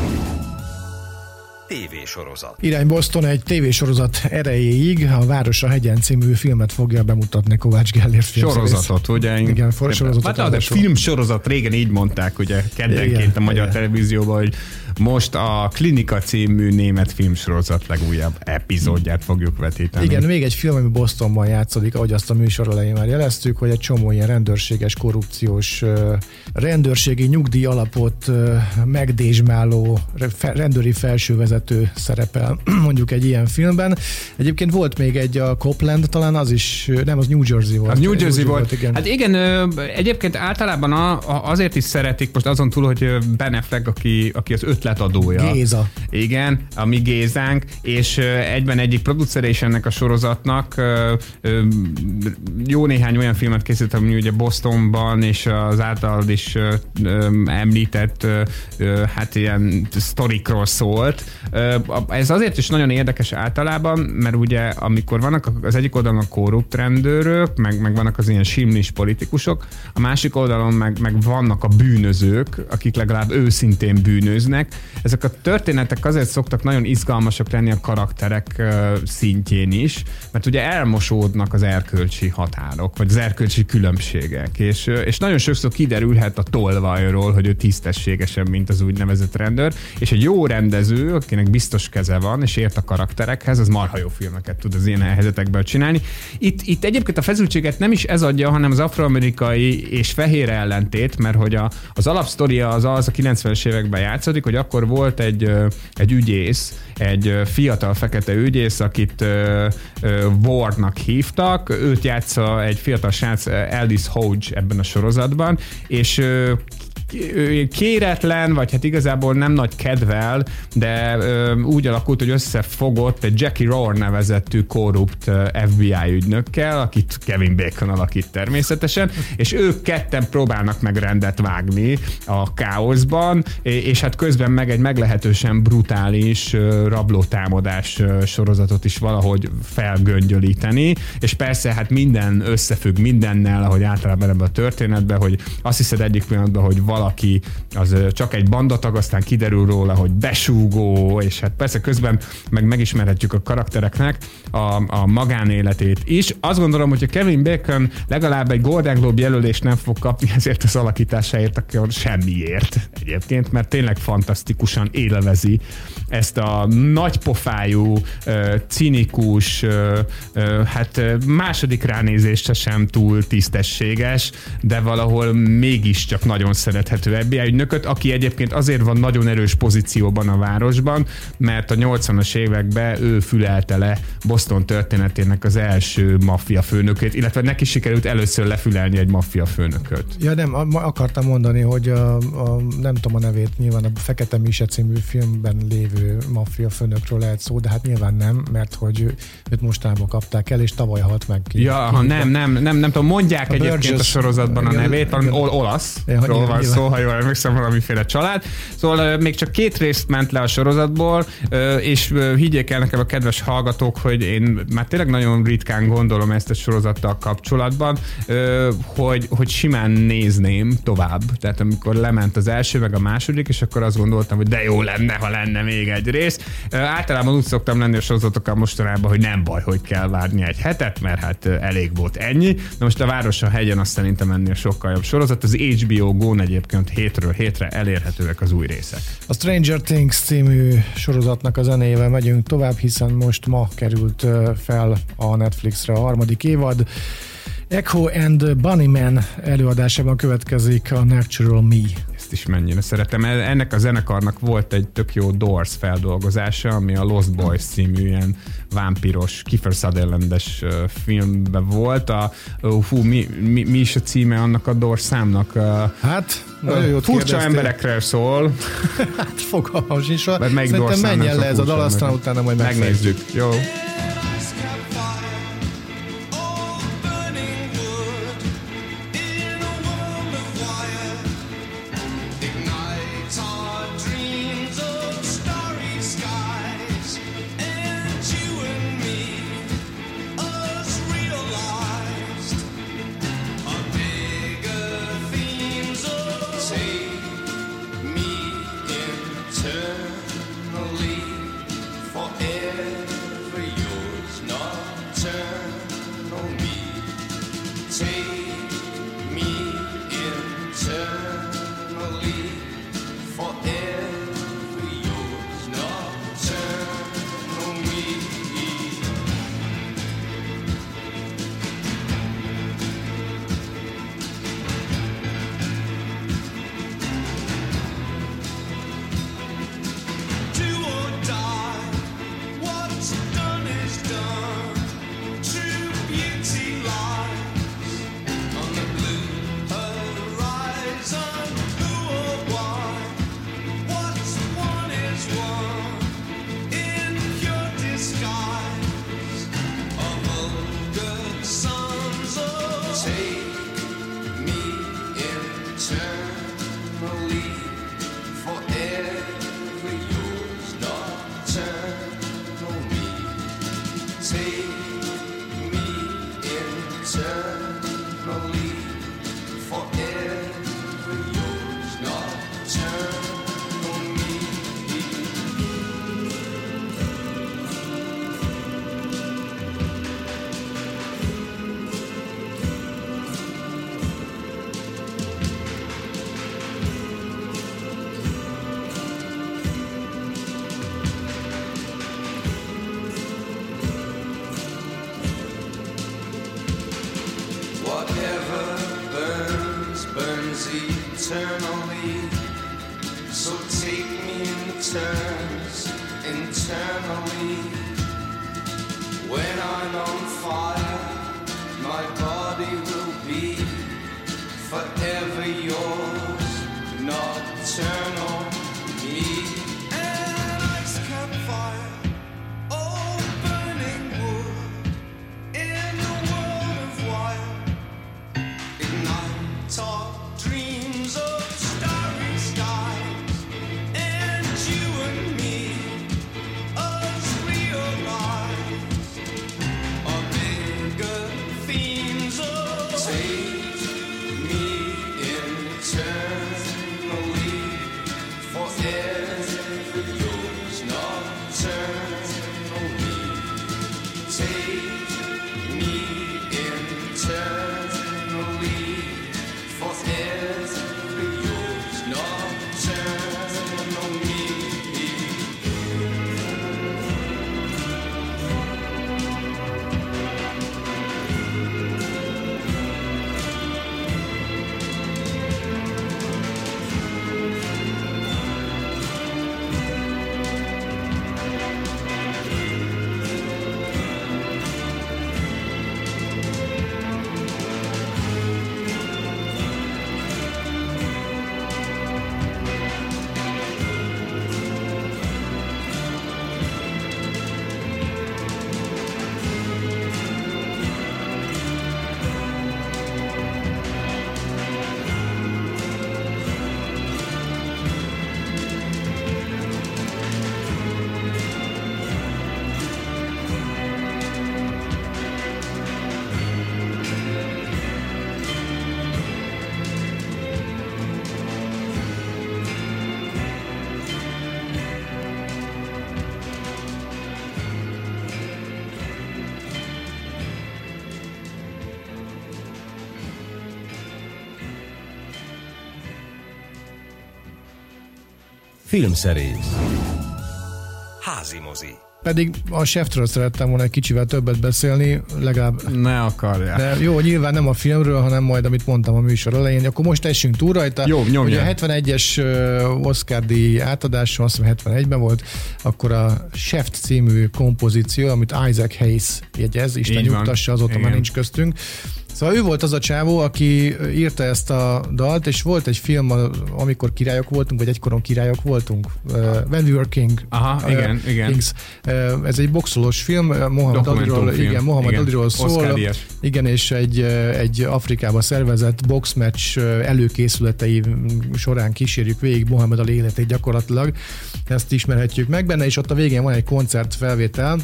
Speaker 1: TV sorozat.
Speaker 2: Irány Boston egy tévésorozat erejéig a Város a hegyen című filmet fogja bemutatni Kovács Gellért.
Speaker 3: Sorozatot, ugye?
Speaker 2: Igen, for, sorozatot.
Speaker 3: Hát, de
Speaker 2: ráadásul.
Speaker 3: filmsorozat régen így mondták, ugye keddenként
Speaker 2: Igen,
Speaker 3: a magyar
Speaker 2: igen.
Speaker 3: televízióban, hogy most a Klinika című német filmsorozat legújabb epizódját fogjuk vetíteni.
Speaker 2: Igen, még egy film, ami Bostonban játszódik, ahogy azt a műsor elején már jeleztük, hogy egy csomó ilyen rendőrséges, korrupciós, rendőrségi nyugdíj alapot megdésmáló rendőri felsővezető szerepel mondjuk egy ilyen filmben. Egyébként volt még egy a Copland, talán az is, nem, az New Jersey volt.
Speaker 3: Az New Jersey volt.
Speaker 2: igen.
Speaker 3: Hát igen, egyébként általában a, azért is szeretik, most azon túl, hogy Ben Affleck, aki, aki az ötletadója.
Speaker 2: Géza.
Speaker 3: Igen, a mi Gézánk, és egyben egyik producere is ennek a sorozatnak. Jó néhány olyan filmet készült, ami ugye Bostonban, és az általad is említett, hát ilyen sztorikról szólt. Ez azért is nagyon érdekes általában, mert ugye amikor vannak az egyik oldalon a korrupt rendőrök, meg, meg vannak az ilyen simlis politikusok, a másik oldalon meg, meg vannak a bűnözők, akik legalább őszintén bűnöznek. Ezek a történetek azért szoktak nagyon izgalmasak lenni a karakterek ö, szintjén is, mert ugye elmosódnak az erkölcsi határok, vagy az erkölcsi különbségek, és, és nagyon sokszor kiderülhet a tolvajról, hogy ő tisztességesebb, mint az úgynevezett rendőr, és egy jó rendező, akinek biztos keze van, és ért a karakterekhez, az marha jó filmeket tud az ilyen helyzetekben csinálni. Itt, itt egyébként a feszültséget nem is ez adja, hanem az afroamerikai és fehér ellentét, mert hogy a, az alapsztoria az az a 90-es években játszódik, hogy akkor volt egy, egy ügyész, egy fiatal fekete ügyész, akit Wardnak hívtak, őt játsza egy fiatal srác, Aldis Hodge ebben a sorozatban, és kéretlen, vagy hát igazából nem nagy kedvel, de úgy alakult, hogy összefogott egy Jackie Rohr nevezettű korrupt FBI ügynökkel, akit Kevin Bacon alakít természetesen, és ők ketten próbálnak meg rendet vágni a káoszban, és- hát közben meg egy meglehetősen brutális rablótámadás sorozatot is valahogy felgöngyölíteni, és persze hát minden összefügg mindennel, ahogy általában ebben a történetben, hogy azt hiszed egyik pillanatban, hogy valaki az csak egy bandatag, aztán kiderül róla, hogy besúgó, és hát persze közben meg megismerhetjük a karaktereknek a, a magánéletét is. Azt gondolom, hogy a Kevin Bacon legalább egy Golden Globe jelölést nem fog kapni ezért az alakításáért, akkor semmiért egyébként, mert tényleg fantasztikusan élvezi ezt a nagypofájú, cinikus, hát második ránézésre sem túl tisztességes, de valahol mégiscsak nagyon szerethető FBI ügynököt, aki egyébként azért van nagyon erős pozícióban a városban, mert a 80-as években ő fülelte le Boston történetének az első maffia főnökét, illetve neki sikerült először lefülelni egy maffia főnököt.
Speaker 2: Ja nem, a- akartam mondani, hogy a, a, nem tudom a nevét, nyilván a Fekete Mise című filmben lévő maffia főnökről lehet szó, de hát nyilván nem, mert hogy őt mostában kapták el, és tavaly halt meg ki.
Speaker 3: Ja, ha nem, nem, nem, nem tudom, mondják
Speaker 2: A
Speaker 3: egyébként a
Speaker 2: Burgess-
Speaker 3: sorozatban a nevét, valami olasz,
Speaker 2: Ja,
Speaker 3: van
Speaker 2: nyilván.
Speaker 3: Szó, ha jól emlékszem, valamiféle család. Szóval még csak két részt ment le a sorozatból, és higgyék el nekem a kedves hallgatók, hogy én már tényleg nagyon ritkán gondolom ezt a sorozattal kapcsolatban, hogy, hogy simán nézném tovább. Tehát amikor lement az első, meg a második, és akkor azt gondoltam, hogy de jó lenne, ha lenne még egy rész. Általában úgy szoktam lenni a sorozatokkal mostanában, hogy nem baj, hogy kell várni egy hetet, mert hát elég volt ennyi. Na most a Város a hegyen azt szerintem ennél sokkal jobb sorozat. Az HBO Go-n egyébként hétről hétre elérhetőek az új részek.
Speaker 2: A Stranger Things című sorozatnak a zenével megyünk tovább, hiszen most ma került fel a Netflixre a harmadik évad. Echo and Bunnyman előadásában következik a Natural Me.
Speaker 3: Ezt is mennyire szeretem. E- Ennek a zenekarnak volt egy tök jó Doors feldolgozása, ami a Lost Boys című ilyen vámpiros, Kiefer Sutherlandes ö, filmben volt. A, fú, mi, mi, mi, is a címe annak a Doors számnak?
Speaker 2: Hát, nagyon jót
Speaker 3: Furcsa
Speaker 2: kérdeztél.
Speaker 3: emberekről szól.
Speaker 2: Hát fogalmam sincs.
Speaker 3: Vagy melyik
Speaker 2: Szerintem menjen le ez a dal, aztán utána majd.
Speaker 3: Megnézzük. Jó.
Speaker 1: Filmszerész. Házi mozi.
Speaker 2: Pedig a Sheftről szerettem volna egy kicsivel többet beszélni, legalább
Speaker 3: Ne akarja.
Speaker 2: De jó, nyilván nem a filmről, hanem majd, amit mondtam a műsor elején. Akkor most essünk túl rajta.
Speaker 3: Jó, nyomja.
Speaker 2: Ugye a 71-es ö, Oscar díj átadása, azt hiszem 71-ben volt, akkor a Shaft című kompozíció, amit Isaac Hayes jegyez, Isten nyugtassa, azóta már
Speaker 3: Igen.
Speaker 2: nincs köztünk. Szóval ő volt az a csávó, aki írta ezt a dalt, és volt egy film, amikor királyok voltunk, vagy egykoron királyok voltunk. Uh, When We Were King.
Speaker 3: Aha,
Speaker 2: Uh,
Speaker 3: igen, igen.
Speaker 2: Kings. Uh, ez egy boxolós film, Mohamed Aliról, igen, Mohamed
Speaker 3: Igen.
Speaker 2: Aliról szól.
Speaker 3: díjas.
Speaker 2: Igen, és egy, egy Afrikába szervezett boxmatch előkészületei során kísérjük végig Mohamed Ali életét gyakorlatilag. Ezt ismerhetjük meg benne, és ott a végén van egy koncert felvétel,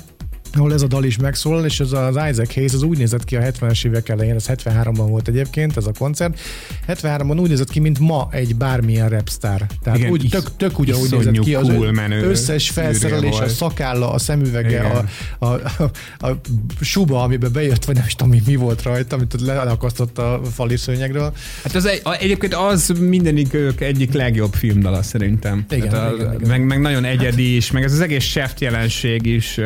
Speaker 2: ahol ez a dal is megszólal, és ez az Isaac Hayes, az úgy nézett ki a 70-es évek elején, ez 73-ban volt egyébként ez a koncert. 73-ban úgy nézett ki, mint ma egy bármilyen rapstar. Tehát
Speaker 3: Igen,
Speaker 2: úgy,
Speaker 3: is-
Speaker 2: tök, tök ugyanúgy
Speaker 3: iszonyú
Speaker 2: nézett ki, az
Speaker 3: cool menő
Speaker 2: összes felszerelés, a szakálla, a szemüvege, a,
Speaker 3: Igen.
Speaker 2: a, a, a, suba, amiben bejött, vagy nem is tudom, mi, mi volt rajta, amit ott leakasztott a fali szőnyegről.
Speaker 3: Hát az egy, a, egyébként az mindenik ők egyik legjobb filmdala szerintem.
Speaker 2: Igen,
Speaker 3: Tehát a,
Speaker 2: igen, igen.
Speaker 3: Meg, meg nagyon egyedi is, meg ez az egész Shaft jelenség is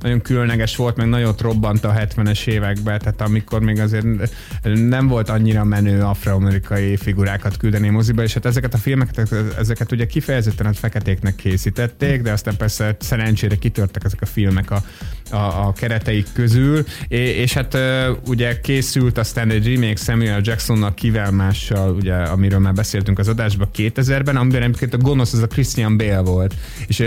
Speaker 3: nagyon különleges volt, meg nagyon robbant a 70-es években, tehát amikor még azért nem volt annyira menő afroamerikai figurákat küldeni moziba, és hát ezeket a filmeket, ezeket ugye kifejezetten a feketéknek készítették, de aztán persze szerencsére kitörtek ezek a filmek a, a, a kereteik közül, és, és hát ugye készült aztán egy remake Samuel Jacksonnak kivel mással, ugye, amiről már beszéltünk az adásban 2000-ben, amiben egyébként a gonosz az a Christian Bale volt, és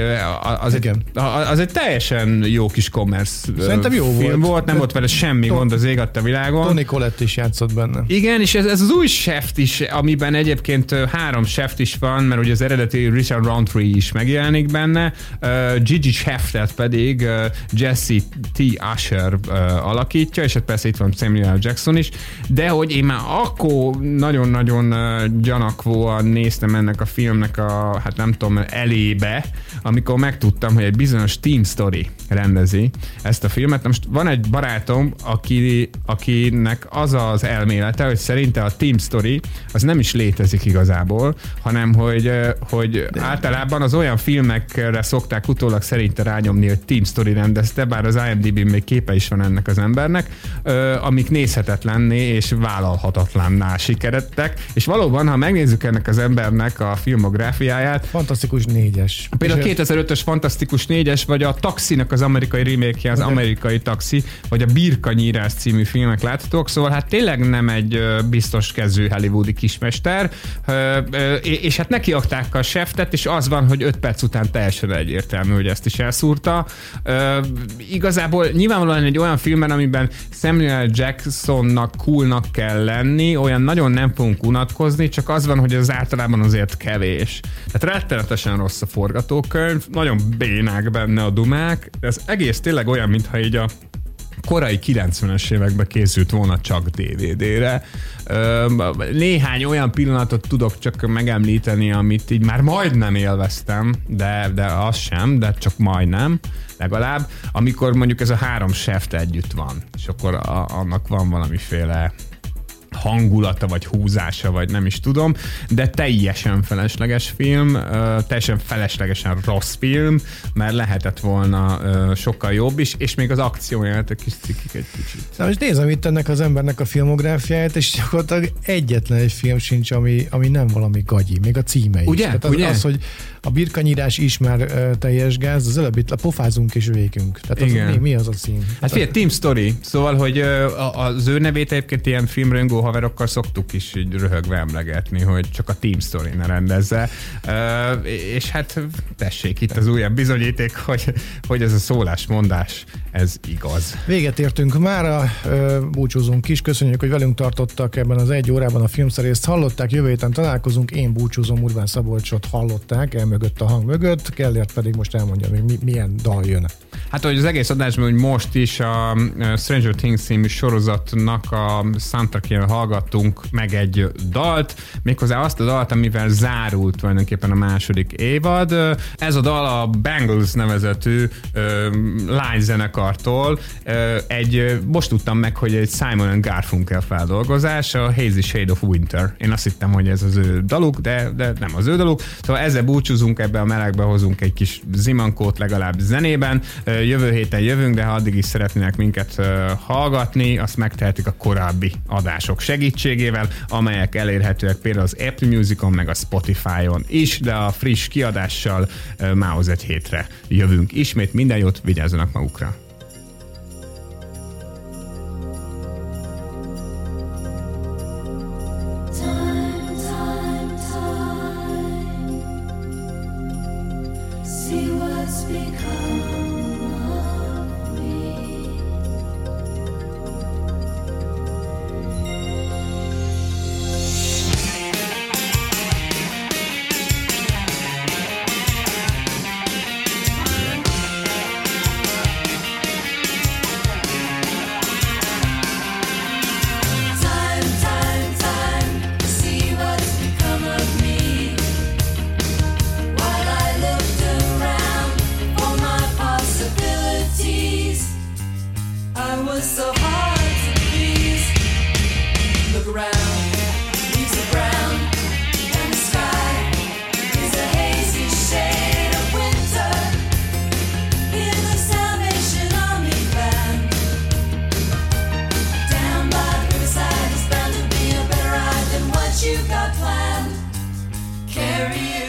Speaker 3: az, egy,
Speaker 2: Igen.
Speaker 3: a- az egy teljesen jó kis commerce ö,
Speaker 2: Szerintem jó
Speaker 3: film
Speaker 2: volt.
Speaker 3: volt, nem volt vele semmi
Speaker 2: To-
Speaker 3: gond az ég adta világon.
Speaker 2: Tony Collette is játszott benne.
Speaker 3: Igen, és ez, ez az új Shaft is, amiben egyébként három Shaft is van, mert ugye az eredeti Richard Roundtree is megjelenik benne, uh, Gigi Shaftet pedig uh, Jesse T. Usher uh, alakítja, és hát persze itt van Samuel Jackson is, de hogy én már akkor nagyon-nagyon uh, gyanakvóan néztem ennek a filmnek a, hát nem tudom, elébe, amikor megtudtam, hogy egy bizonyos Team Story rendezi ezt a filmet. Na most van egy barátom, aki, akinek az az elmélete, hogy szerinte a Team Story az nem is létezik igazából, hanem hogy, hogy általában az olyan filmekre szokták utólag szerinte rányomni, hogy Team Story rendezte, bár az IMDb-n még képe is van ennek az embernek, amik nézhetetlenné és vállalhatatlanná sikeredtek, és valóban, ha megnézzük ennek az embernek a filmográfiáját,
Speaker 2: Fantasztikus négyes.
Speaker 3: Például a
Speaker 2: És
Speaker 3: 2005-ös Fantasztikus 4-es, vagy a Taxinak az amerikai remake az amerikai Taxi, vagy a Birka nyírás című filmek láthatók, szóval hát tényleg nem egy biztos kezű hollywoodi kismester, és hát nekiakták a seftet, és az van, hogy 5 perc után teljesen egyértelmű, hogy ezt is elszúrta. Igazából nyilvánvalóan egy olyan filmben, amiben Samuel Jacksonnak coolnak kell lenni, olyan nagyon nem fogunk unatkozni, csak az van, hogy az általában azért kevés. Tehát rettenetesen rossz a forgatókönyv, nagyon bénák benne a dumák, de ez egész tényleg olyan, mintha így a korai 90-es években készült volna csak DVD-re. Néhány olyan pillanatot tudok csak megemlíteni, amit így már majdnem élveztem, de, de az sem, de csak majdnem legalább, amikor mondjuk ez a három seft együtt van, és akkor a, annak van valamiféle hangulata, vagy húzása, vagy nem is tudom, de teljesen felesleges film, teljesen feleslegesen rossz film, mert lehetett volna sokkal jobb is, és még az akciójátok is cikik egy kicsit.
Speaker 2: Na most nézem itt ennek az embernek a filmográfiáját, és gyakorlatilag egyetlen egy film sincs, ami, ami nem valami gagyi, még a címe is.
Speaker 3: Ugye?
Speaker 2: Tehát az,
Speaker 3: Ugye?
Speaker 2: az, hogy a birkanyírás is már uh, teljes gáz, az előbb itt a pofázunk és végünk. Tehát az,
Speaker 3: Igen.
Speaker 2: mi, mi, az a cím?
Speaker 3: Hát figyelj, Team Story, szóval, hogy a- az ő nevét egyébként ilyen filmröngó haverokkal szoktuk is így röhögve emlegetni, hogy csak a Team Story ne rendezze. Ö, És hát tessék itt az újabb bizonyíték, hogy, hogy ez a szólásmondás, ez igaz.
Speaker 2: Véget értünk már, búcsúzunk is. Köszönjük, hogy velünk tartottak ebben az egy órában a filmszerészt. Hallották, jövő héten találkozunk. Én búcsúzom, Urbán Szabolcsot hallották, el mögött a hang mögött. Kellért pedig most elmondja, hogy mi, milyen dal jön.
Speaker 3: Hát, hogy az egész adásban, hogy most is a Stranger Things című sorozatnak a soundtrackjén hallgattunk meg egy dalt, méghozzá azt a dalt, amivel zárult tulajdonképpen a második évad. Ez a dal a Bangles nevezetű lányzenekartól egy, most tudtam meg, hogy egy Simon and Garfunkel feldolgozás, a Hazy Shade of Winter. Én azt hittem, hogy ez az ő daluk, de, de nem az ő daluk. Szóval ezzel búcsúzunk, ebbe a melegbe hozunk egy kis zimankót legalább zenében. Jövő héten jövünk, de ha addig is szeretnének minket hallgatni, azt megtehetik a korábbi adások segítségével, amelyek elérhetőek például az Apple Musicon, meg a Spotify-on is, de a friss kiadással mához egy hétre jövünk. Ismét minden jót, vigyázzanak magukra!
Speaker 4: There you.